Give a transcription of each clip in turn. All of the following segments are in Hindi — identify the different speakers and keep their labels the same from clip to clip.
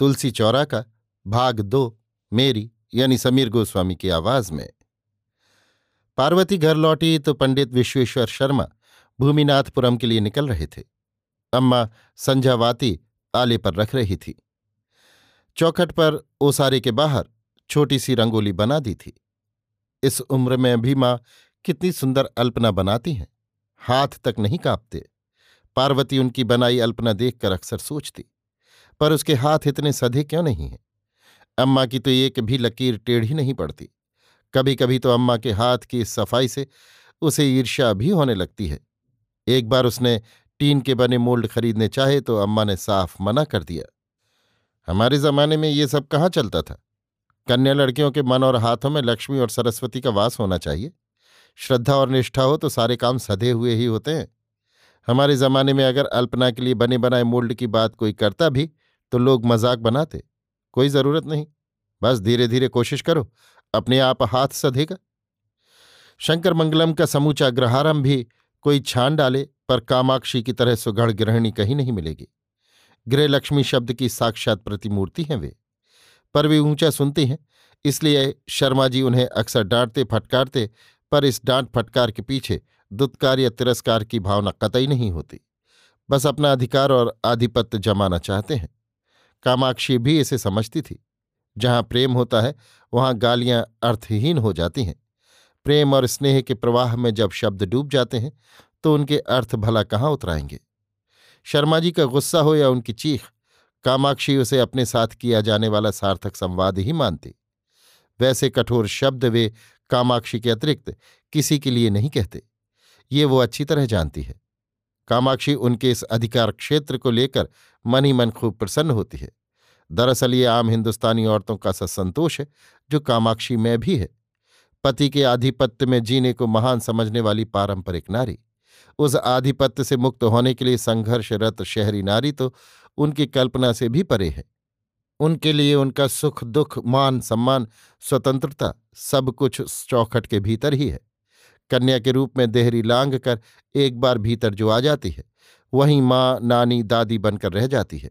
Speaker 1: तुलसी चौरा का भाग दो मेरी, यानी समीर गोस्वामी की आवाज़ में। पार्वती घर लौटी तो पंडित विश्वेश्वर शर्मा भूमिनाथपुरम के लिए निकल रहे थे। अम्मा संध्यावाती आले पर रख रही थी। चौखट पर ओसारे के बाहर छोटी सी रंगोली बना दी थी। इस उम्र में भी माँ कितनी सुंदर अल्पना बनाती हैं। हाथ तक नहीं कांपते। पार्वती उनकी बनाई अल्पना देखकर अक्सर सोचती। पर उसके हाथ इतने सधे क्यों नहीं हैं? अम्मा की तो एक भी लकीर टेढ़ी नहीं पड़ती। कभी कभी तो अम्मा के हाथ की इस सफ़ाई से उसे ईर्ष्या भी होने लगती है। एक बार उसने टीन के बने मोल्ड खरीदने चाहे तो अम्मा ने साफ़ मना कर दिया। हमारे जमाने में ये सब कहाँ चलता था? कन्या लड़कियों के मन और हाथों में लक्ष्मी और सरस्वती का वास होना चाहिए। श्रद्धा और निष्ठा हो तो सारे काम सधे हुए ही होते हैं। हमारे जमाने में अगर अल्पना के लिए बने बनाए मोल्ड की बात कोई करता भी तो लोग मज़ाक बनाते। कोई ज़रूरत नहीं। बस धीरे धीरे कोशिश करो। अपने आप हाथ सधेगा। शंकर मंगलम का समूचा ग्रहारंभ भी कोई छान डाले, पर कामाक्षी की तरह सुगढ़ गृहिणी कहीं नहीं मिलेगी। गृहलक्ष्मी शब्द की साक्षात प्रतिमूर्ति हैं वे। पर वे ऊँचा सुनती हैं, इसलिए शर्मा जी उन्हें अक्सर डांटते फटकारते, पर इस डांट फटकार के पीछे दुत्कार या तिरस्कार की भावना कतई नहीं होती। बस अपना अधिकार और आधिपत्य जमाना चाहते हैं। कामाक्षी भी इसे समझती थी। जहाँ प्रेम होता है, वहाँ गालियाँ अर्थहीन हो जाती हैं। प्रेम और स्नेह के प्रवाह में जब शब्द डूब जाते हैं तो उनके अर्थ भला कहाँ उतराएँगे? शर्मा जी का गुस्सा हो या उनकी चीख, कामाक्षी उसे अपने साथ किया जाने वाला सार्थक संवाद ही मानती। वैसे कठोर शब्द वे कामाक्षी के अतिरिक्त किसी के लिए नहीं कहते। ये वो अच्छी तरह जानती है। कामाक्षी उनके इस अधिकार क्षेत्र को लेकर मन ही मन खूब प्रसन्न होती है। दरअसल ये आम हिंदुस्तानी औरतों का संतोष है, जो कामाक्षी में भी है। पति के आधिपत्य में जीने को महान समझने वाली पारंपरिक नारी। उस आधिपत्य से मुक्त होने के लिए संघर्षरत शहरी नारी तो उनकी कल्पना से भी परे है। उनके लिए उनका सुख दुख, मान सम्मान, स्वतंत्रता सब कुछ चौखट के भीतर ही है। कन्या के रूप में देहरी लांग कर एक बार भीतर जो आ जाती है, वहीं माँ, नानी, दादी बनकर रह जाती है।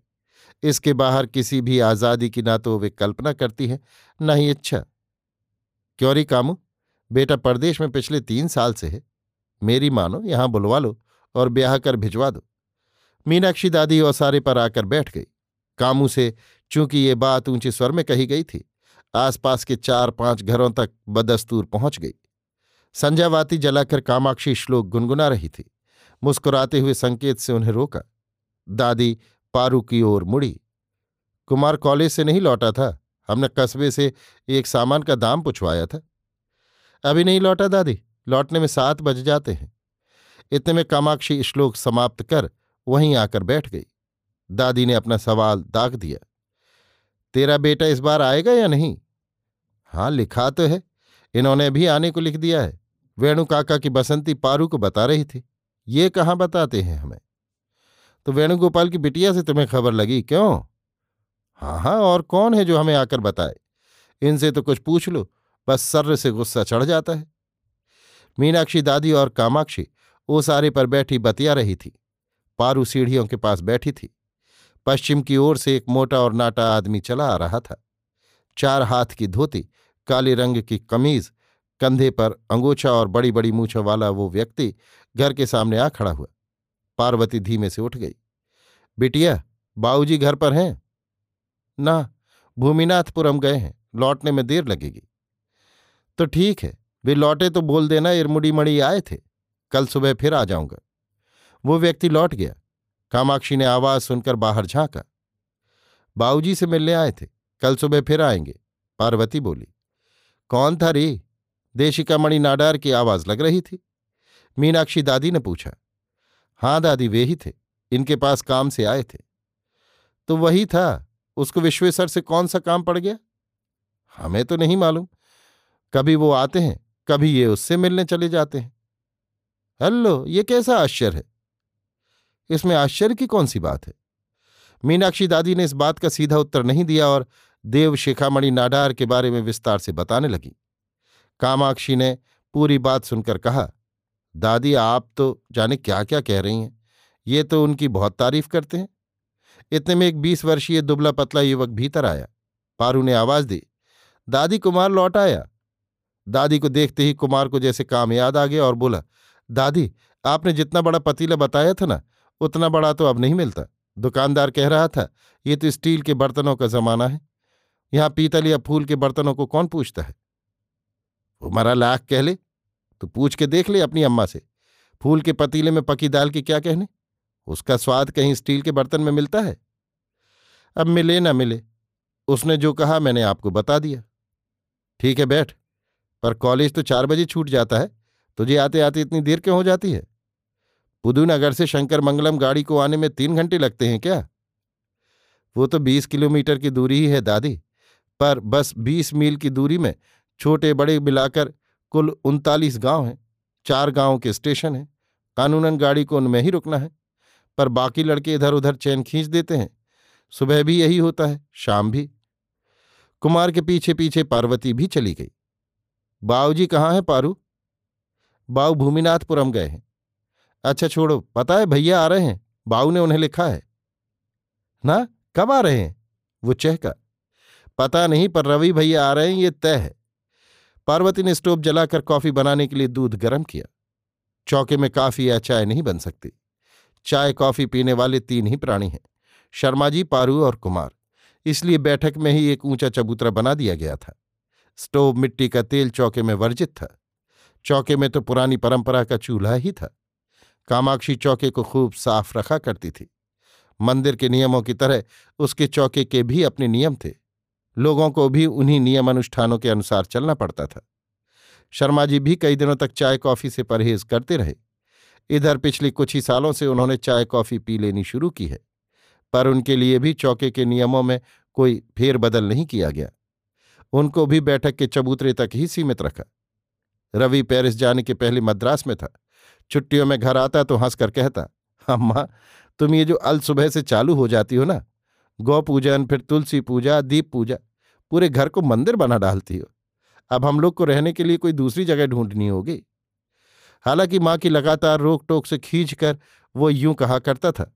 Speaker 1: इसके बाहर किसी भी आज़ादी की ना तो वे कल्पना करती है, न ही इच्छा। क्यों री कामू? बेटा परदेश में पिछले तीन साल से है। मेरी मानो, यहाँ बुलवा लो और ब्याह कर भिजवा दो। मीनाक्षी दादी औसारे पर आकर बैठ गई। कामू से, चूँकि ये बात ऊँचे स्वर में कही गई थी, आसपास के चार पाँच घरों तक बदस्तूर पहुँच गई। संध्यावाती जलाकर कामाक्षी श्लोक गुनगुना रही थी। मुस्कुराते हुए संकेत से उन्हें रोका। दादी पारू की ओर मुड़ी। कुमार कॉलेज से नहीं लौटा था। हमने कस्बे से एक सामान का दाम पुछवाया था। अभी नहीं लौटा दादी। लौटने में सात बज जाते हैं। इतने में कामाक्षी श्लोक समाप्त कर वहीं आकर बैठ गई। दादी ने अपना सवाल दाग दिया। तेरा बेटा इस बार आएगा या नहीं? हाँ लिखा तो है। इन्होंने भी आने को लिख दिया है। वेणु काका की बसंती पारू को बता रही थी। ये कहाँ बताते हैं हमें? तो वेणुगोपाल की बिटिया से तुम्हें खबर लगी, क्यों? हाँ हाँ और कौन है जो हमें आकर बताए? इनसे तो कुछ पूछ लो, बस सर्र से गुस्सा चढ़ जाता है। मीनाक्षी दादी और कामाक्षी ओसारे पर बैठी बतिया रही थी। पारू सीढ़ियों के पास बैठी थी। पश्चिम की ओर से एक मोटा और नाटा आदमी चला आ रहा था। चार हाथ की धोती, काले रंग की कमीज कंधे पर अंगोछा और बड़ी बड़ी मूछों वाला वो व्यक्ति घर के सामने आ खड़ा हुआ। पार्वती धीमे से उठ गई। बिटिया, बाऊजी घर पर हैं? ना, भूमिनाथपुरम गए हैं। लौटने में देर लगेगी। तो ठीक है, वे लौटे तो बोल देना इरमुड़ी मणि आए थे। कल सुबह फिर आ जाऊँगा। वो व्यक्ति लौट गया। कामाक्षी ने आवाज़ सुनकर बाहर झांका। बाऊजी से मिलने आए थे। कल सुबह फिर आएँगे। पार्वती बोली, कौन था रे? देशिका मणि नाडार की आवाज़ लग रही थी। मीनाक्षी दादी ने पूछा, हाँ दादी, वे ही थे। इनके पास काम से आए थे। तो वही था, उसको विश्वेश्वर से कौन सा काम पड़ गया? हमें तो नहीं मालूम। कभी वो आते हैं, कभी ये उससे मिलने चले जाते हैं। हेलो ये कैसा आश्चर्य है? इसमें आश्चर्य की कौन सी बात है? मीनाक्षी दादी ने इस बात का सीधा उत्तर नहीं दिया और देव शिखामणि नाडार के बारे में विस्तार से बताने लगी। कामाक्षी ने पूरी बात सुनकर कहा, दादी, आप तो जाने क्या क्या कह रही हैं। ये तो उनकी बहुत तारीफ़ करते हैं। इतने में एक बीस वर्षीय दुबला पतला युवक भीतर आया। पारू ने आवाज़ दी, दादी, कुमार लौट आया। दादी को देखते ही कुमार को जैसे काम याद आ गया और बोला, दादी, आपने जितना बड़ा पतीला बताया था ना, उतना बड़ा तो अब नहीं मिलता। दुकानदार कह रहा था, ये तो स्टील के बर्तनों का जमाना है। यहाँ पीतल या फूल के बर्तनों को कौन पूछता है? वो मरा लाख कह ले तो पूछ के देख ले अपनी अम्मा से। फूल के पतीले में पकी दाल की क्या कहने? उसका स्वाद कहीं स्टील के बर्तन में मिलता है? अब मिले ना मिले, उसने जो कहा मैंने आपको बता दिया। ठीक है, बैठ, पर कॉलेज तो चार बजे छूट जाता है, तुझे आते आते इतनी देर क्यों हो जाती है? पुदुनगर से शंकर मंगलम गाड़ी को आने में तीन घंटे लगते हैं क्या? वो तो बीस किलोमीटर की दूरी ही है दादी, पर बस बीस मील की दूरी में छोटे बड़े मिलाकर कुल उनतालीस गाँव हैं। चार गाँवों के स्टेशन हैं। कानूनन गाड़ी को उनमें ही रुकना है। पर बाकी लड़के इधर उधर चैन खींच देते हैं। सुबह भी यही होता है, शाम भी। कुमार के पीछे पीछे पार्वती भी चली गई। बाऊजी कहाँ है पारू? बाऊ भूमिनाथपुरम गए हैं। अच्छा छोड़ो, पता है भैया आ रहे हैं। बाऊ ने उन्हें लिखा है। ना, कब आ रहे हैं? वो चहका। पता नहीं, पर रवि भैया आ रहे हैं, ये तय है। पार्वती ने स्टोव जलाकर कॉफ़ी बनाने के लिए दूध गर्म किया। चौके में काफ़ी या चाय नहीं बन सकती। चाय, कॉफ़ी पीने वाले तीन ही प्राणी हैं, शर्मा जी, पारू और कुमार। इसलिए बैठक में ही एक ऊँचा चबूतरा बना दिया गया था। स्टोव मिट्टी का तेल चौके में वर्जित था। चौके में तो पुरानी परंपरा का चूल्हा ही था। कामाक्षी चौके को खूब साफ़ रखा करती थी। मंदिर के नियमों की तरह उसके चौके के भी अपने नियम थे। लोगों को भी उन्हीं नियम अनुष्ठानों के अनुसार चलना पड़ता था। शर्मा जी भी कई दिनों तक चाय कॉफ़ी से परहेज करते रहे। इधर पिछले कुछ ही सालों से उन्होंने चाय कॉफ़ी पी लेनी शुरू की है, पर उनके लिए भी चौके के नियमों में कोई फेरबदल नहीं किया गया। उनको भी बैठक के चबूतरे तक ही सीमित रखा। रवि पेरिस जाने के पहले मद्रास में था। छुट्टियों में घर आता तो हंसकर कहता, अम्मा, तुम ये जो अल सुबह से चालू हो जाती हो ना, गौ पूजन, फिर तुलसी पूजा, दीप पूजा पूरे घर को मंदिर बना डालती हो। अब हम लोग को रहने के लिए कोई दूसरी जगह ढूंढनी होगी। हालाँकि माँ की लगातार रोक टोक से खींच कर वो यूँ कहा करता था,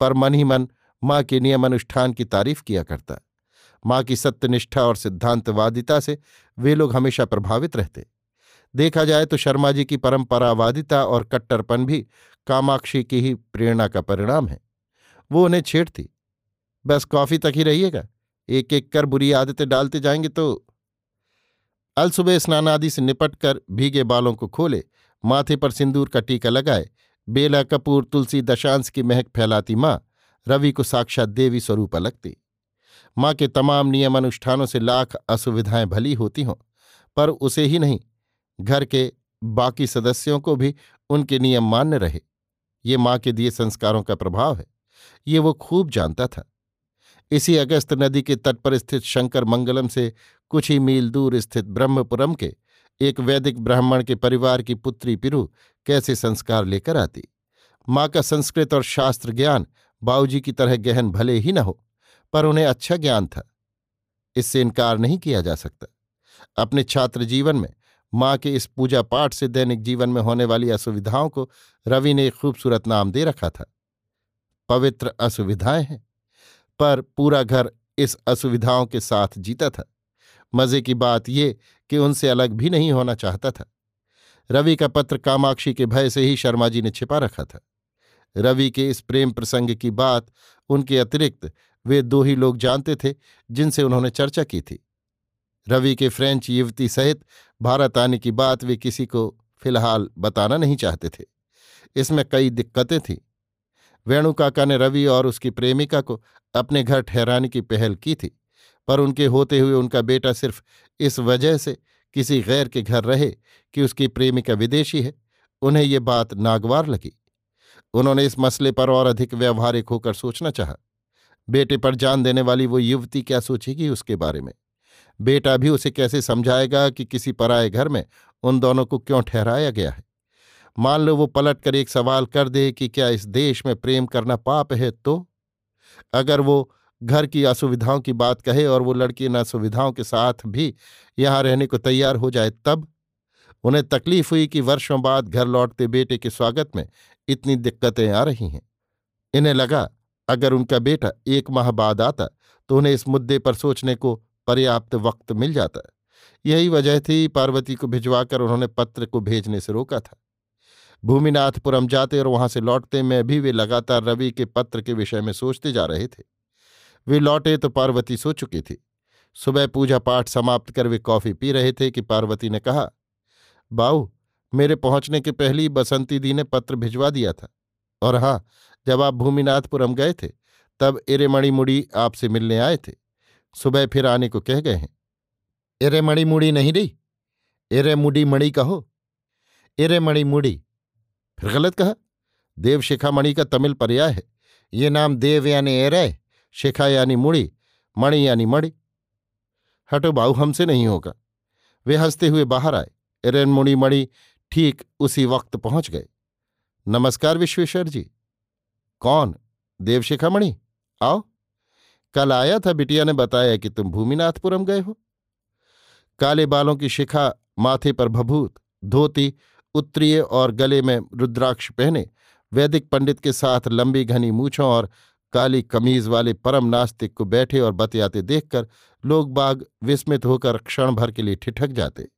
Speaker 1: पर मन ही मन माँ के नियम अनुष्ठान की तारीफ़ किया करता। माँ की सत्यनिष्ठा और सिद्धांतवादिता से वे लोग हमेशा प्रभावित रहते। देखा जाए तो शर्मा जी की परंपरावादिता और कट्टरपन भी कामाक्षी की ही प्रेरणा का परिणाम है। वो उन्हें छेड़ती। बस कॉफ़ी तक ही रहिएगा। एक एक कर बुरी आदतें डालते जाएँगे तो? अल सुबह स्नान आदि से निपट कर भीगे बालों को खोले, माथे पर सिंदूर का टीका लगाए, बेला कपूर, तुलसी, दशांश की महक फैलाती माँ, रवि को साक्षात देवी स्वरूप लगती माँ के तमाम नियम अनुष्ठानों से लाख असुविधाएँ भली होती हों, पर उसे ही नहीं, घर के बाकी सदस्यों को भी उनके नियम मान्य रहे। ये माँ के दिए संस्कारों का प्रभाव है, ये वो खूब जानता था। इसी अगस्त नदी के तट पर स्थित शंकर मंगलम से कुछ ही मील दूर स्थित ब्रह्मपुरम के एक वैदिक ब्राह्मण के परिवार की पुत्री पिरु कैसे संस्कार लेकर आती। माँ का संस्कृत और शास्त्र ज्ञान बाऊजी की तरह गहन भले ही न हो, पर उन्हें अच्छा ज्ञान था। इससे इनकार नहीं किया जा सकता। अपने छात्र जीवन में माँ के इस पूजा पाठ से दैनिक जीवन में होने वाली असुविधाओं को रवि ने एक खूबसूरत नाम दे रखा था। पवित्र असुविधाएँ हैं। पर पूरा घर इस असुविधाओं के साथ जीता था। मज़े की बात ये कि उनसे अलग भी नहीं होना चाहता था। रवि का पत्र कामाक्षी के भय से ही शर्मा जी ने छिपा रखा था। रवि के इस प्रेम प्रसंग की बात, उनके अतिरिक्त वे दो ही लोग जानते थे, जिनसे उन्होंने चर्चा की थी। रवि के फ्रेंच युवती सहित भारत आने की बात वे किसी को फ़िलहाल बताना नहीं चाहते थे। इसमें कई दिक्कतें थीं। वेणु काका ने रवि और उसकी प्रेमिका को अपने घर ठहराने की पहल की थी, पर उनके होते हुए उनका बेटा सिर्फ़ इस वजह से किसी गैर के घर रहे कि उसकी प्रेमिका विदेशी है, उन्हें ये बात नागवार लगी। उन्होंने इस मसले पर और अधिक व्यवहारिक होकर सोचना चाहा। बेटे पर जान देने वाली वो युवती क्या सोचेगी उसके बारे में? बेटा भी उसे कैसे समझाएगा कि किसी पराए घर में उन दोनों को क्यों ठहराया गया है? मान लो वो पलट कर एक सवाल कर दे कि क्या इस देश में प्रेम करना पाप है तो? अगर वो घर की असुविधाओं की बात कहे और वो लड़की इन असुविधाओं के साथ भी यहाँ रहने को तैयार हो जाए, तब? उन्हें तकलीफ़ हुई कि वर्षों बाद घर लौटते बेटे के स्वागत में इतनी दिक्कतें आ रही हैं। इन्हें लगा, अगर उनका बेटा एक माह बाद आता तो उन्हें इस मुद्दे पर सोचने को पर्याप्त वक्त मिल जाता। यही वजह थी, पार्वती को भिजवाकर उन्होंने पत्र को भेजने से रोका था। भूमिनाथपुरम जाते और वहाँ से लौटते, में भी वे लगातार रवि के पत्र के विषय में सोचते जा रहे थे। वे लौटे तो पार्वती सो चुकी थी। सुबह पूजा पाठ समाप्त कर वे कॉफ़ी पी रहे थे कि पार्वती ने कहा, बाऊ, मेरे पहुँचने के पहले ही बसंती दी ने पत्र भिजवा दिया था। और हाँ जब आप भूमिनाथपुरम गए थे, तब इरेमणि मुड़ी आपसे मिलने आए थे। सुबह फिर आने को कह गए हैं इरेमणि मुड़ी नहीं रही? इरे मुड़ी मणि कहो? इरेमणि मुड़ी फिर गलत कहा, देव शिखामणि का तमिल पर्याय है। ये नाम देव यानी एरय शिखा यानी मुड़ी, मणि यानी मणि। हटो बाहू हमसे नहीं होगा। वे हँसते हुए बाहर आए। एरन, मुड़ी, मणि ठीक उसी वक्त पहुँच गए। नमस्कार विश्वेश्वर जी। कौन? देवशिखामणि आओ। कल आया था बिटिया ने बताया कि तुम भूमिनाथपुरम गए हो। काले बालों की शिखा माथे पर भभूत, धोती उत्तरीय और गले में रुद्राक्ष पहने, वैदिक पंडित के साथ लंबी घनी मूछों और काली कमीज वाले परम नास्तिक को बैठे और बतियाते देखकर लोग बाग विस्मित होकर क्षण भर के लिए ठिठक जाते।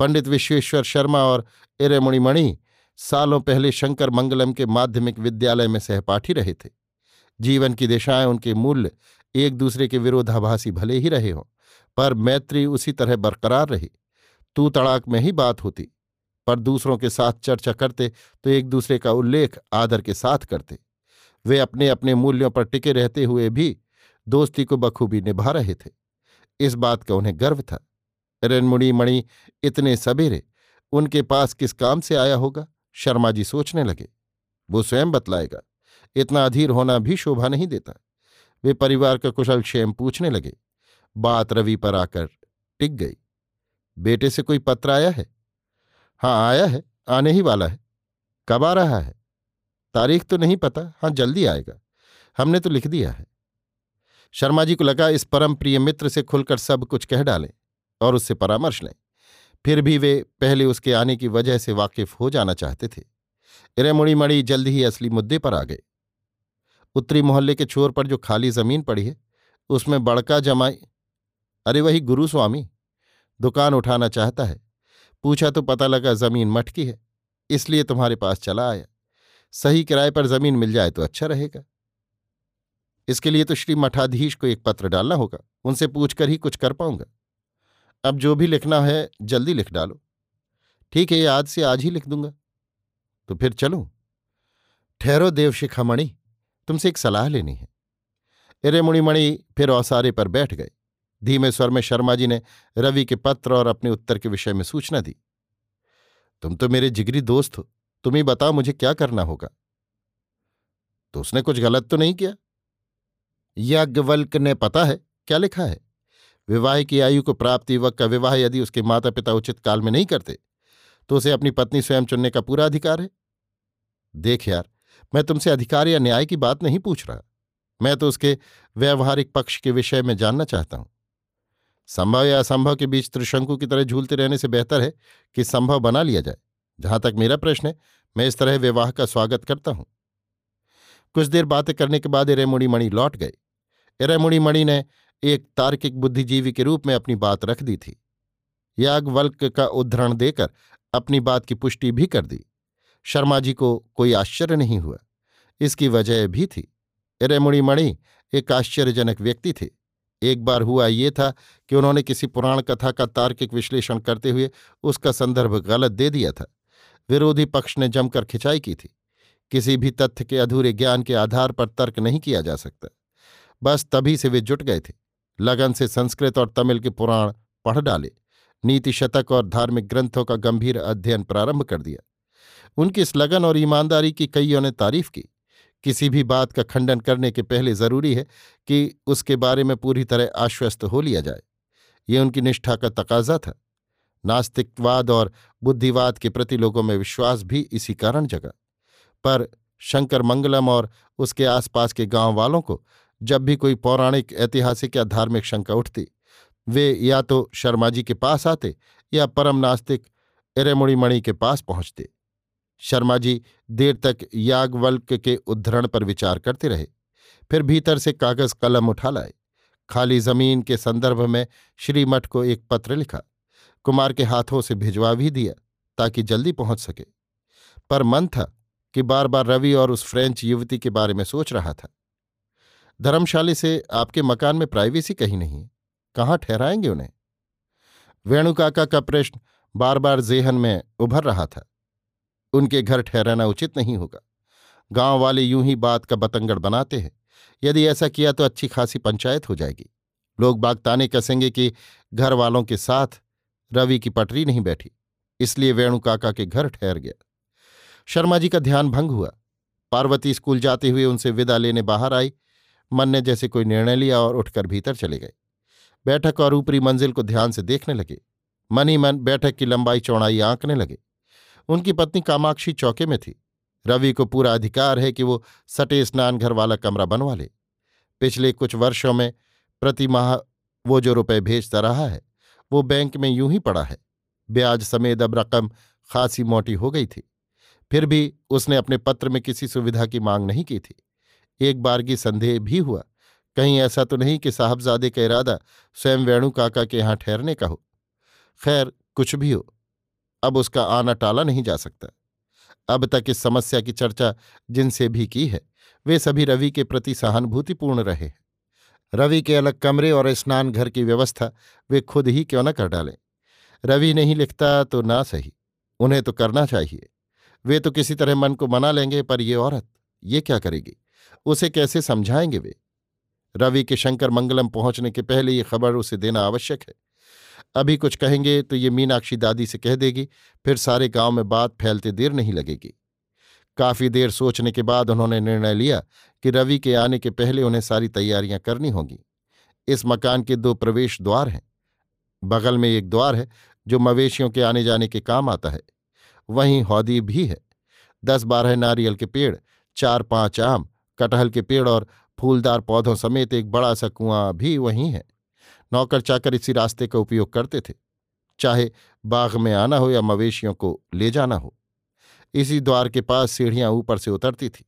Speaker 1: पंडित विश्वेश्वर शर्मा और इरेमुणिमणि सालों पहले शंकर मंगलम के माध्यमिक विद्यालय में सहपाठी रहे थे। जीवन की दिशाएँ उनके मूल्य एक दूसरे के विरोधाभासी भले ही रहे हों, पर मैत्री उसी तरह बरकरार रही। तू तड़ाक में ही बात होती। पर दूसरों के साथ चर्चा करते तो एक दूसरे का उल्लेख, आदर के साथ करते। वे अपने अपने मूल्यों पर टिके रहते हुए भी दोस्ती को बखूबी निभा रहे थे। इस बात का उन्हें गर्व था। रनमुड़ी, मणि, इतने सवेरे उनके पास किस काम से आया होगा? शर्मा जी सोचने लगे। वो स्वयं बतलाएगा। इतना अधीर होना भी शोभा नहीं देता। वे परिवार का कुशल क्षेम पूछने लगे। बात रवि पर आकर टिक गई। बेटे से कोई पत्र आया है? हाँ आया है, आने ही वाला है। कब आ रहा है? तारीख तो नहीं पता। हाँ जल्दी आएगा। हमने तो लिख दिया है। शर्मा जी को लगा इस परम प्रिय मित्र से खुलकर सब कुछ कह डालें और उससे परामर्श लें। फिर भी वे पहले उसके आने की वजह से वाकिफ हो जाना चाहते थे। इरेमुड़ी मड़ी जल्द ही असली मुद्दे पर आ गए। उत्तरी मोहल्ले के छोर पर जो खाली ज़मीन पड़ी है, उसमें बड़का जमाई। अरे, वही गुरु स्वामी। दुकान उठाना चाहता है। पूछा तो पता लगा ज़मीन मटकी है, इसलिए तुम्हारे पास चला आया। सही किराए पर ज़मीन मिल जाए तो अच्छा रहेगा। इसके लिए तो श्री मठाधीश को एक पत्र डालना होगा, उनसे पूछकर ही कुछ कर पाऊँगा। अब जो भी लिखना है, जल्दी लिख डालो। ठीक है, आज से आज ही लिख दूँगा। तो फिर चलूँ। ठहरो देवशिखामणि तुमसे एक सलाह लेनी है। इरे मुणिमणि फिर औसारे पर बैठ गए। धीमे स्वर में शर्मा जी ने रवि के पत्र और अपने उत्तर के विषय में सूचना दी। तुम तो मेरे जिगरी दोस्त हो। तुम ही बताओ मुझे क्या करना होगा? तो उसने कुछ गलत तो नहीं किया? याज्ञवल्क ने पता है। क्या लिखा है? विवाह की आयु को प्राप्ति युवक का विवाह यदि उसके माता पिता उचित काल में नहीं करते तो उसे अपनी पत्नी स्वयं चुनने का पूरा अधिकार है? देख यार, मैं तुमसे अधिकार या न्याय की बात नहीं पूछ रहा। मैं तो उसके व्यवहारिक पक्ष के विषय में जानना चाहता हूँ। संभव या असंभव के बीच त्रिशंकु की तरह झूलते रहने से बेहतर है कि संभव बना लिया जाए। जहाँ तक मेरा प्रश्न है, मैं इस तरह विवाह का स्वागत करता हूँ। कुछ देर बातें करने के बाद इरेमुड़ी मणि लौट गए। इरेमुड़ी मणि ने एक तार्किक बुद्धिजीवी के रूप में अपनी बात रख दी थी। याज्ञवल्क का उद्धरण देकर अपनी बात की पुष्टि भी कर दी। शर्मा जी को कोई आश्चर्य नहीं हुआ। इसकी वजह भी थी। इरेमुड़ी मणि एक आश्चर्यजनक व्यक्ति थे। एक बार हुआ ये था कि उन्होंने किसी पुराण कथा का तार्किक विश्लेषण करते हुए उसका संदर्भ गलत दे दिया था। विरोधी पक्ष ने जमकर खिंचाई की थी। किसी भी तथ्य के अधूरे ज्ञान के आधार पर तर्क नहीं किया जा सकता। बस तभी से वे जुट गए थे। लगन से संस्कृत और तमिल के पुराण पढ़ डाले। नीति शतक और धार्मिक ग्रंथों का गंभीर अध्ययन प्रारंभ कर दिया। उनकी इस लगन और ईमानदारी की कईयों ने तारीफ़ की। किसी भी बात का खंडन करने के पहले ज़रूरी है कि उसके बारे में पूरी तरह आश्वस्त हो लिया जाए। ये उनकी निष्ठा का तकाजा था। नास्तिकवाद और बुद्धिवाद के प्रति लोगों में विश्वास भी इसी कारण जगा। पर शंकर मंगलम और उसके आसपास के गाँव वालों को जब भी कोई पौराणिक, ऐतिहासिक या धार्मिक शंका उठती, वे या तो शर्मा जी के पास आते या परम नास्तिक एरेमुड़ीमणि के पास पहुँचते। शर्मा जी देर तक याग्वल्क के उद्धरण पर विचार करते रहे। फिर भीतर से कागज़ कलम उठा लाए। खाली ज़मीन के संदर्भ में श्रीमठ को एक पत्र लिखा। कुमार के हाथों से भिजवा भी दिया, ताकि जल्दी पहुँच सके। पर मन था कि बार बार रवि और उस फ्रेंच युवती के बारे में सोच रहा था। धर्मशाली से आपके मकान में प्राइवेसी कहीं नहीं है। कहाँ ठहराएँगे उन्हें? वेणुकाका का प्रश्न बार बार जेहन में उभर रहा था। उनके घर ठहराना उचित नहीं होगा। गाँव वाले यूँ ही बात का बतंगड़ बनाते हैं। यदि ऐसा किया तो अच्छी खासी पंचायत हो जाएगी। लोग बागताने कसेंगे कि घर वालों के साथ रवि की पटरी नहीं बैठी, इसलिए वेणु काका के घर ठहर गया। शर्मा जी का ध्यान भंग हुआ। पार्वती स्कूल जाते हुए उनसे विदा लेने बाहर आई। मन ने जैसे कोई निर्णय लिया और उठकर भीतर चले गए। बैठक और ऊपरी मंजिल को ध्यान से देखने लगे। मन ही मन बैठक की लंबाई चौड़ाई आंकने लगे। उनकी पत्नी कामाक्षी चौके में थी। रवि को पूरा अधिकार है कि वो सटे स्नान घर वाला कमरा बनवा ले। पिछले कुछ वर्षों में प्रति माह वो जो रुपए भेजता रहा है, वो बैंक में यूँ ही पड़ा है। ब्याज समेत अब रकम खासी मोटी हो गई थी। फिर भी उसने अपने पत्र में किसी सुविधा की मांग नहीं की थी। एक बार की संदेह भी हुआ, कहीं ऐसा तो नहीं कि साहबजादे का इरादा स्वयं वेणु काका के यहाँ ठहरने का हो। खैर, कुछ भी हो अब उसका आना टाला नहीं जा सकता। अब तक इस समस्या की चर्चा जिनसे भी की है, वे सभी रवि के प्रति सहानुभूतिपूर्ण रहे हैं। रवि के अलग कमरे और स्नान घर की व्यवस्था वे खुद ही क्यों न कर डालें? रवि नहीं लिखता तो ना सही, उन्हें तो करना चाहिए। वे तो किसी तरह मन को मना लेंगे, पर ये औरत, ये क्या करेगी? उसे कैसे समझाएँगे वे? रवि के शंकर मंगलम पहुँचने के पहले ये खबर उसे देना आवश्यक है। अभी कुछ कहेंगे तो ये मीनाक्षी दादी से कह देगी, फिर सारे गाँव में बात फैलते देर नहीं लगेगी। काफ़ी देर सोचने के बाद उन्होंने निर्णय लिया कि रवि के आने के पहले उन्हें सारी तैयारियाँ करनी होंगी। इस मकान के दो प्रवेश द्वार हैं। बगल में एक द्वार है, जो मवेशियों के आने जाने के काम आता है। वहीं हौदी भी है। दस बारह नारियल के पेड़, चार पाँच आम, कटहल के पेड़ और फूलदार पौधों समेत एक बड़ा सा कुआँ भी वहीं है। नौकर चाकर इसी रास्ते का उपयोग करते थे, चाहे बाग में आना हो या मवेशियों को ले जाना हो। इसी द्वार के पास सीढ़ियाँ ऊपर से उतरती थी।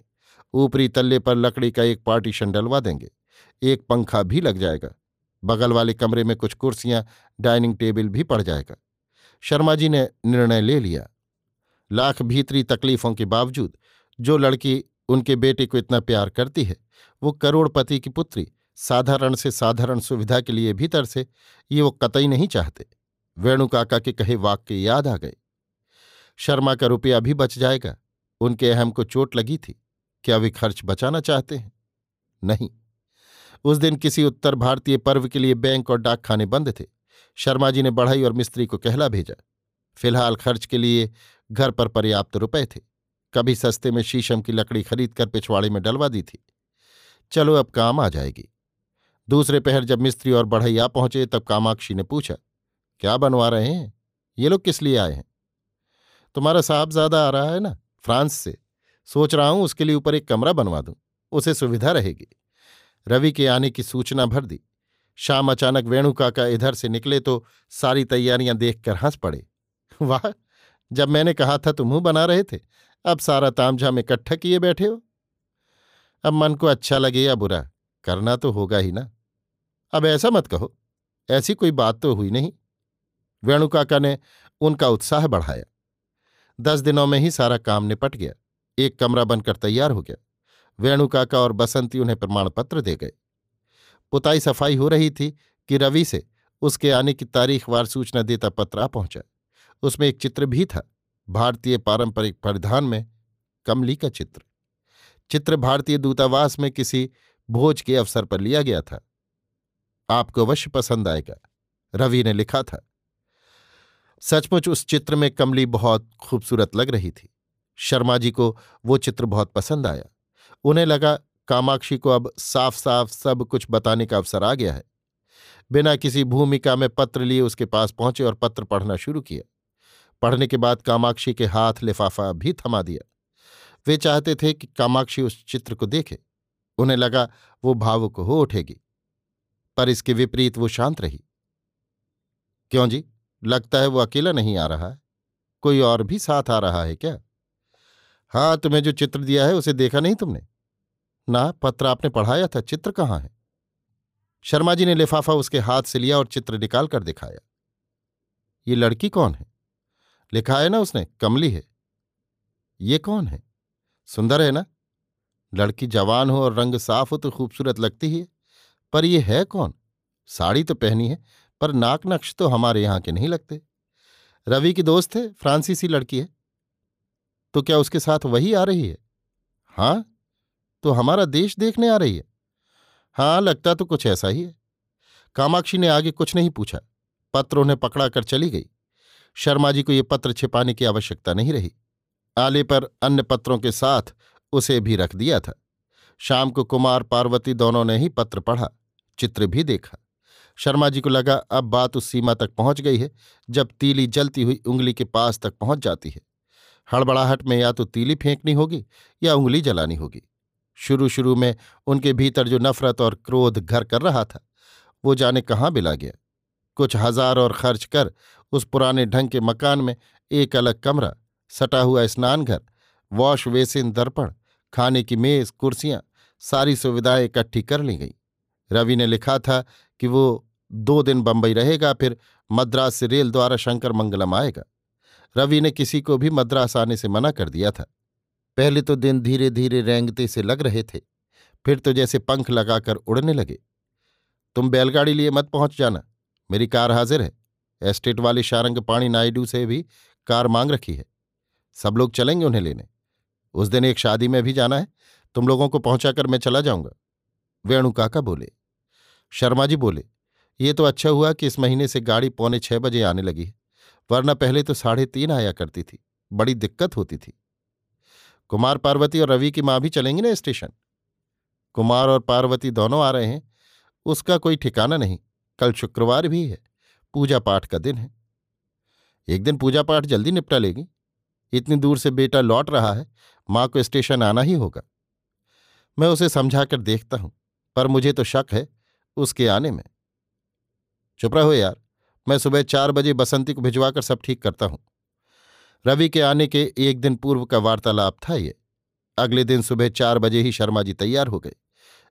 Speaker 1: ऊपरी तल्ले पर लकड़ी का एक पार्टीशन डलवा देंगे। एक पंखा भी लग जाएगा। बगल वाले कमरे में कुछ कुर्सियाँ, डाइनिंग टेबल भी पड़ जाएगा। शर्मा जी ने निर्णय ले लिया। लाख भीतरी तकलीफों के बावजूद, जो लड़की उनके बेटे को इतना प्यार करती है, वो करोड़पति की पुत्री साधारण से साधारण सुविधा के लिए भीतर से ये वो कतई नहीं चाहते। वेणु काका के कहे वाक्य याद आ गए। शर्मा का रुपया भी बच जाएगा। उनके अहम को चोट लगी थी। क्या वे खर्च बचाना चाहते हैं? नहीं। उस दिन किसी उत्तर भारतीय पर्व के लिए बैंक और डाकखाने बंद थे। शर्मा जी ने बढ़ई और मिस्त्री को कहला भेजा। फ़िलहाल खर्च के लिए घर पर पर्याप्त रुपए थे। कभी सस्ते में शीशम की लकड़ी खरीद कर पिछवाड़े में डलवा दी थी। चलो अब काम आ जाएगी। दूसरे पहर जब मिस्त्री और बढ़ैया पहुँचे, तब कामाक्षी ने पूछा, क्या बनवा रहे हैं? ये लोग किस लिए आए हैं? तुम्हारा साहबजादा आ रहा है ना, फ्रांस से। सोच रहा हूँ उसके लिए ऊपर एक कमरा बनवा दूँ। उसे सुविधा रहेगी। रवि के आने की सूचना भर दी। शाम अचानक वेणु काका इधर से निकले तो सारी तैयारियाँ देखकर हंस पड़े। वाह! जब मैंने कहा था तुम बना रहे थे, अब सारा तामझाम इकट्ठा किए बैठे हो? अब मन को अच्छा लगे या बुरा, करना तो होगा ही ना। अब ऐसा मत कहो, ऐसी कोई बात तो हुई नहीं। वेणुकाका ने उनका उत्साह बढ़ाया। दस दिनों में ही सारा काम निपट गया। एक कमरा बनकर तैयार हो गया। वेणुकाका और बसंती उन्हें प्रमाण पत्र दे गए। पुताई सफ़ाई हो रही थी कि रवि से उसके आने की तारीख वार सूचना देता पत्र आ पहुँचा। उसमें एक चित्र भी था, भारतीय पारंपरिक परिधान में कमली का चित्र। चित्र भारतीय दूतावास में किसी भोज के अवसर पर लिया गया था। आपको अवश्य पसंद आएगा। रवि ने लिखा था, सचमुच उस चित्र में कमली बहुत खूबसूरत लग रही थी। शर्मा जी को वो चित्र बहुत पसंद आया। उन्हें लगा, कामाक्षी को अब साफ़ साफ़ सब कुछ बताने का अवसर आ गया है। बिना किसी भूमिका में पत्र लिए उसके पास पहुँचे और पत्र पढ़ना शुरू किया। पढ़ने के बाद कामाक्षी के हाथ लिफाफा भी थमा दिया। वे चाहते थे कि कामाक्षी उस चित्र को देखे। उन्हें लगा, वो भावुक हो उठेगी। पर इसके विपरीत वो शांत रही। क्यों जी? लगता है वो अकेला नहीं आ रहा है। कोई और भी साथ आ रहा है क्या? हाँ तुम्हें जो चित्र दिया है उसे देखा नहीं तुमने? ना, पत्र आपने पढ़ाया था, चित्र कहाँ है? शर्मा जी ने लिफाफा उसके हाथ से लिया और चित्र निकाल कर दिखाया। ये लड़की कौन है? लिखा है ना उसने, कमली है। ये कौन है? सुंदर है ना? लड़की जवान हो और रंग साफ़ हो तो खूबसूरत लगती ही है। पर यह है कौन? साड़ी तो पहनी है, पर नाक नक्श तो हमारे यहाँ के नहीं लगते। रवि की दोस्त है, फ्रांसीसी लड़की है। तो क्या उसके साथ वही आ रही है? हाँ तो हमारा देश देखने आ रही है। हाँ लगता तो कुछ ऐसा ही है। कामाक्षी ने आगे कुछ नहीं पूछा। पत्र उन्हें पकड़ा कर चली गई। शर्मा जी को ये पत्र छिपाने की आवश्यकता नहीं रही। आले पर अन्य पत्रों के साथ उसे भी रख दिया था। शाम को कुमार, पार्वती दोनों ने ही पत्र पढ़ा। चित्र भी देखा। शर्मा जी को लगा, अब बात उस सीमा तक पहुँच गई है, जब तीली जलती हुई उंगली के पास तक पहुँच जाती है। हड़बड़ाहट में या तो तीली फेंकनी होगी या उंगली जलानी होगी। शुरू शुरू में उनके भीतर जो नफरत और क्रोध घर कर रहा था, वो जाने कहाँ बिला गया। कुछ हज़ार और खर्च कर उस पुराने ढंग के मकान में एक अलग कमरा, सटा हुआ स्नान घर वॉश वेसिन दर्पण, खाने की मेज, कुर्सियाँ, सारी सुविधाएँ इकट्ठी कर ली गई। रवि ने लिखा था कि वो दो दिन बंबई रहेगा, फिर मद्रास से रेल द्वारा शंकर मंगलम आएगा। रवि ने किसी को भी मद्रास आने से मना कर दिया था। पहले तो दिन धीरे धीरे रेंगते से लग रहे थे, फिर तो जैसे पंख लगाकर उड़ने लगे। तुम बैलगाड़ी लिए मत पहुँच जाना, मेरी कार हाजिर है। एस्टेट वाले शारंग पाणी नायडू से भी कार मांग रखी है। सब लोग चलेंगे उन्हें लेने। उस दिन एक शादी में भी जाना है। तुम लोगों को पहुंचाकर मैं चला जाऊँगा। वेणु काका बोले शर्मा जी बोले, ये तो अच्छा हुआ कि इस महीने से गाड़ी पौने छह बजे आने लगी है, वरना पहले तो साढ़े तीन आया करती थी, बड़ी दिक्कत होती थी। कुमार पार्वती और रवि की माँ भी चलेंगी ना स्टेशन? कुमार और पार्वती दोनों आ रहे हैं, उसका कोई ठिकाना नहीं, कल शुक्रवार भी है पूजा पाठ का दिन है। एक दिन पूजा पाठ जल्दी निपटा लेगी, इतनी दूर से बेटा लौट रहा है, माँ को स्टेशन आना ही होगा। मैं उसे समझाकर देखता हूँ, पर मुझे तो शक है उसके आने में। चुप रहो यार, मैं सुबह चार बजे बसंती को भिजवाकर सब ठीक करता हूँ। रवि के आने के एक दिन पूर्व का वार्तालाप था ये। अगले दिन सुबह चार बजे ही शर्मा जी तैयार हो गए।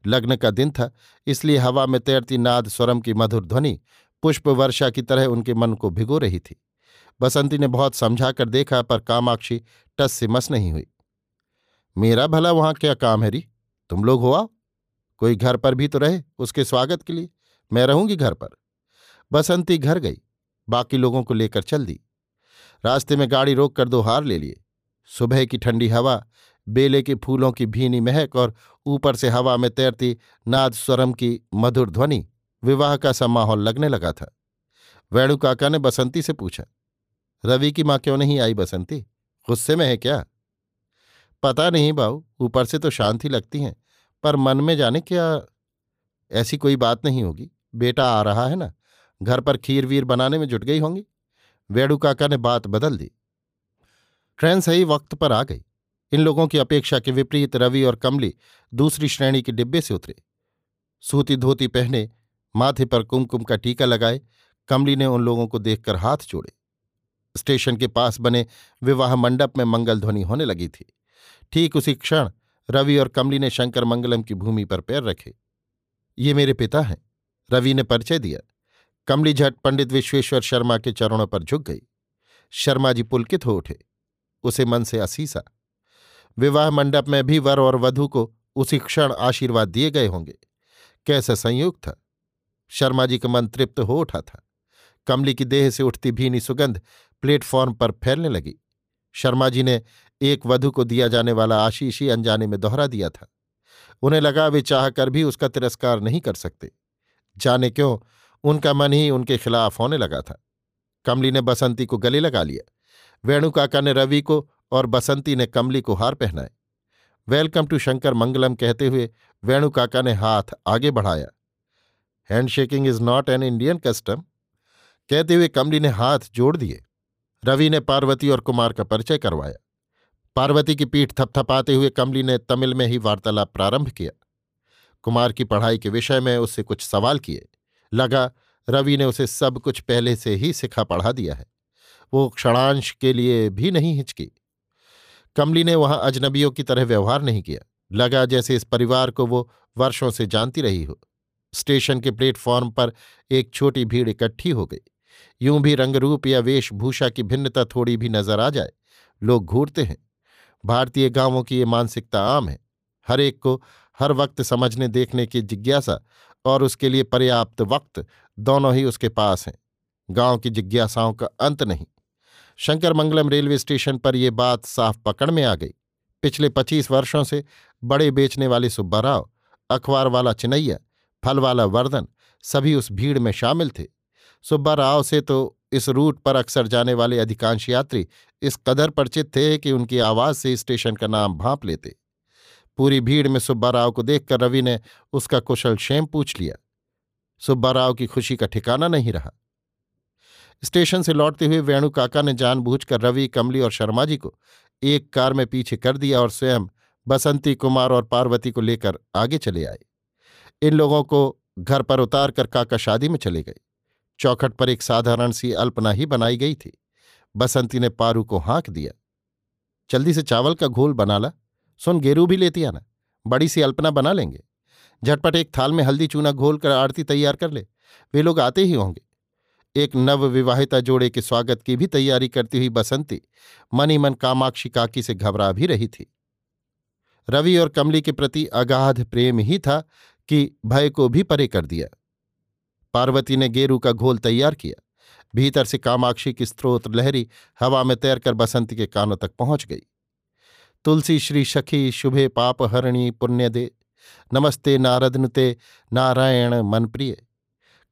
Speaker 1: लग्न का दिन था, इसलिए हवा में तैरती नाद स्वरम की मधुर ध्वनि, पुष्प वर्षा की तरह उनके मन को भिगो रही थी। बसंती ने बहुत समझा कर देखा, पर कामाक्षी टस से मस नहीं हुई। मेरा भला वहाँ क्या काम है री? तुम लोग हो आओ। कोई घर पर भी तो रहे उसके स्वागत के लिए। मैं रहूँगी घर पर। बसंती घर गई, बाकी लोगों को लेकर चल दी। रास्ते में गाड़ी रोक कर दो हार ले लिए। सुबह की ठंडी हवा, बेले के फूलों की भीनी महक और ऊपर से हवा में तैरती नाद स्वरम की मधुर ध्वनि विवाह का सा माहौल लगने लगा था। वेणु काका ने बसंती से पूछा, रवि की माँ क्यों नहीं आई बसंती? गुस्से में है क्या? पता नहीं बाऊ, ऊपर से तो शांति लगती हैं। पर मन में जाने क्या ऐसी कोई बात नहीं होगी? बेटा आ रहा है ना, घर पर खीर वीर बनाने में जुट गई होंगी। वेणु काका ने बात बदल दी। ट्रेन सही वक्त पर आ गई। इन लोगों की अपेक्षा के विपरीत रवि और कमली दूसरी श्रेणी के डिब्बे से उतरे। सूती धोती पहने, माथे पर कुमकुम का टीका लगाए, कमली ने उन लोगों को देखकर हाथ जोड़े। स्टेशन के पास बने विवाह मंडप में मंगल ध्वनि होने लगी थी। ठीक उसी क्षण रवि और कमली ने शंकर मंगलम की भूमि पर पैर रखे। ये मेरे पिता हैं। रवि ने परिचय दिया। कमली झट पंडित विश्वेश्वर शर्मा के चरणों पर झुक गई। शर्मा जी पुलकित हो उठे। उसे मन से असीसा, विवाह मंडप में भी वर और वधु को उसी क्षण आशीर्वाद दिए गए होंगे।
Speaker 2: कैसा संयोग था? शर्मा जी का मन तृप्त हो उठा था। कमली की देह से उठती भीनी सुगंध प्लेटफॉर्म पर फैलने लगी। शर्मा जी ने एक वधु को दिया जाने वाला आशीष ही अनजाने में दोहरा दिया था। उन्हें लगा वे चाह कर भी उसका तिरस्कार नहीं कर सकते। जाने क्यों, उनका मन ही उनके खिलाफ होने लगा था। कमली ने बसंती को गले लगा लिया। वेणु काका ने रवि को और बसंती ने कमली को हार पहनाए। वेलकम टू शंकर मंगलम कहते हुए वेणु काका ने हाथ आगे बढ़ाया। Handshaking is not an Indian custom. कहते हुए कमली ने हाथ जोड़ दिए। रवि ने पार्वती और कुमार का परिचय करवाया। पार्वती की पीठ थपथपाते हुए कमली ने तमिल में ही वार्तालाप प्रारंभ किया। कुमार की पढ़ाई के विषय में उससे कुछ सवाल किए। लगा, रवि ने उसे सब कुछ पहले से ही सिखा पढ़ा दिया है। वो क्षणांश के लिए भी नहीं हिचकी। कमली ने वहाँ अजनबियों की तरह व्यवहार नहीं किया। लगा, जैसे इस परिवार को वो वर्षों से जानती रही हो। स्टेशन के प्लेटफॉर्म पर एक छोटी भीड़ इकट्ठी हो गई। यूँ भी रंगरूप या वेशभूषा की भिन्नता थोड़ी भी नज़र आ जाए, लोग घूरते हैं। भारतीय गाँवों की ये मानसिकता आम है। हर एक को हर वक्त समझने, देखने की जिज्ञासा और उसके लिए पर्याप्त वक्त दोनों ही उसके पास हैं। गाँव की जिज्ञासाओं का अंत नहीं। शंकर मंगलम रेलवे स्टेशन पर यह बात साफ़ पकड़ में आ गई। पिछले पच्चीस वर्षों से बड़े बेचने वाले सुब्बाराव अखबार वाला चिनैया फल वाला वर्धन सभी उस भीड़ में शामिल थे। सुब्बा राव से तो इस रूट पर अक्सर जाने वाले अधिकांश यात्री इस कदर परिचित थे कि उनकी आवाज़ से स्टेशन का नाम भांप लेते। पूरी भीड़ में सुब्बा राव को देखकर रवि ने उसका कुशल क्षेम पूछ लिया। सुब्बा राव की खुशी का ठिकाना नहीं रहा। स्टेशन से लौटते हुए वेणु काका ने जानबूझकर रवि, कमली और शर्मा जी को एक कार में पीछे कर दिया और स्वयं बसंती कुमार और पार्वती को लेकर आगे चले आए। इन लोगों को घर पर उतार कर काका शादी में चले गए। चौखट पर एक साधारण सी अल्पना ही बनाई गई थी। बसंती ने पारू को हाँक दिया। जल्दी से चावल का घोल बना ला। सुन, गेरू भी लेती आना। बड़ी सी अल्पना बना लेंगे। झटपट एक थाल में हल्दी चूना घोल कर आरती तैयार कर ले। वे लोग आते ही होंगे। एक नव विवाहिता जोड़े के स्वागत की भी तैयारी करती हुई बसंती मनी मन कामाक्षी काकी से घबरा भी रही थी। रवि और कमली के प्रति अगाध प्रेम ही था कि भय को भी परे कर दिया। पार्वती ने गेरू का घोल तैयार किया। भीतर से कामाक्षी की स्त्रोत लहरी हवा में तैरकर बसंती के कानों तक पहुँच गई। तुलसी, श्री शखी शुभे पापहरणी पुण्य दे। नमस्ते नारदनुते नारायण मनप्रिय।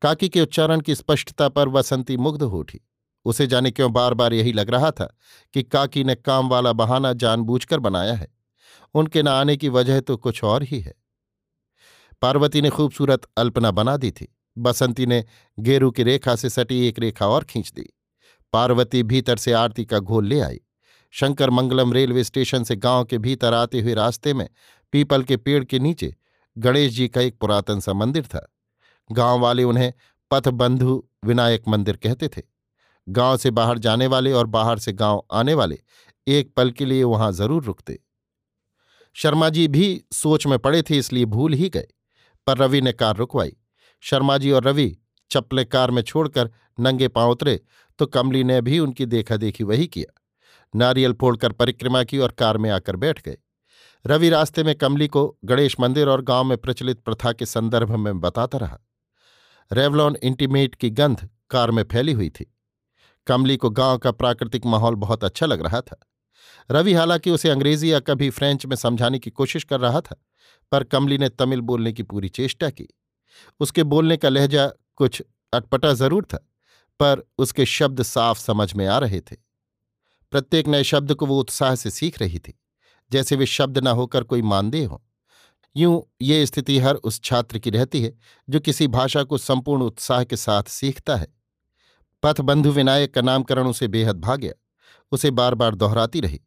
Speaker 2: काकी के उच्चारण की स्पष्टता पर वसंती मुग्ध हो उठी। उसे जाने क्यों बार बार यही लग रहा था कि काकी ने काम वाला बहाना जानबूझकर बनाया है। उनके न आने की वजह तो कुछ और ही है। पार्वती ने खूबसूरत अल्पना बना दी थी। बसंती ने गेरू की रेखा से सटी एक रेखा और खींच दी। पार्वती भीतर से आरती का घोल ले आई। शंकर मंगलम रेलवे स्टेशन से गाँव के भीतर आते हुए रास्ते में पीपल के पेड़ के नीचे गणेश जी का एक पुरातन सा मंदिर था। गाँव वाले उन्हें पथबंधु विनायक मंदिर कहते थे। गाँव से बाहर जाने वाले और बाहर से गाँव आने वाले एक पल के लिए वहाँ ज़रूर रुकते। शर्मा जी भी सोच में पड़े थे इसलिए भूल ही गए। पर रवि ने कार रुकवाई। शर्मा जी और रवि चप्पलें कार में छोड़कर नंगे पाँव उतरे तो कमली ने भी उनकी देखा देखी वही किया। नारियल फोड़कर परिक्रमा की और कार में आकर बैठ गए। रवि रास्ते में कमली को गणेश मंदिर और गाँव में प्रचलित प्रथा के संदर्भ में बताता रहा। रेवलॉन इंटीमेट की गंध कार में फैली हुई थी। कमली को गाँव का प्राकृतिक माहौल बहुत अच्छा लग रहा था। रवि हालाँकि उसे अंग्रेज़ी या कभी फ्रेंच में समझाने की कोशिश कर रहा था, पर कमली ने तमिल बोलने की पूरी चेष्टा की। उसके बोलने का लहजा कुछ अटपटा ज़रूर था, पर उसके शब्द साफ़ समझ में आ रहे थे। प्रत्येक नए शब्द को वो उत्साह से सीख रही थी, जैसे वे शब्द न होकर कोई मानदेय हो। यूँ ये स्थिति हर उस छात्र की रहती है, जो किसी भाषा को संपूर्ण उत्साह के साथ सीखता है। पथबंधु विनायक का नामकरण उसे बेहद भाग्या, उसे बार बार दोहराती रही।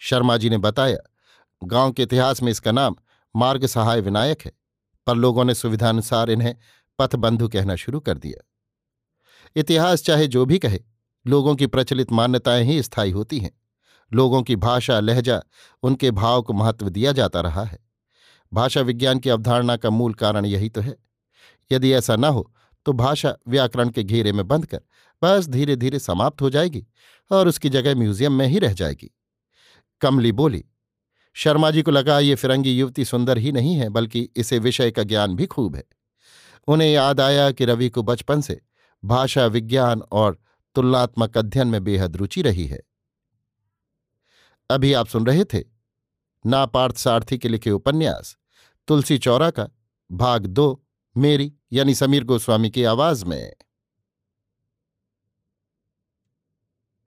Speaker 2: शर्मा जी ने बताया, गाँव के इतिहास में इसका नाम मार्ग सहाय विनायक है। पर लोगों ने सुविधानुसार इन्हें पथबंधु कहना शुरू कर दिया। इतिहास चाहे जो भी कहे, लोगों की प्रचलित मान्यताएँ ही स्थायी होती हैं। लोगों की भाषा लहजा उनके भाव को महत्व दिया जाता रहा है। भाषा विज्ञान की अवधारणा का मूल कारण यही तो है। यदि ऐसा न हो तो भाषा व्याकरण के घेरे में बंद कर बस धीरे धीरे समाप्त हो जाएगी और उसकी जगह म्यूज़ियम में ही रह जाएगी। कमली बोली शर्मा जी को लगा, ये फिरंगी युवती सुंदर ही नहीं है, बल्कि इसे विषय का ज्ञान भी खूब है। उन्हें याद आया कि रवि को बचपन से भाषा, विज्ञान और तुलनात्मक अध्ययन में बेहद रुचि रही है। अभी आप सुन रहे थे नापार्थ सारथी के लिखे उपन्यास, तुलसी चौरा का, भाग दो, मेरी यानी समीर गोस्वामी की आवाज़ में।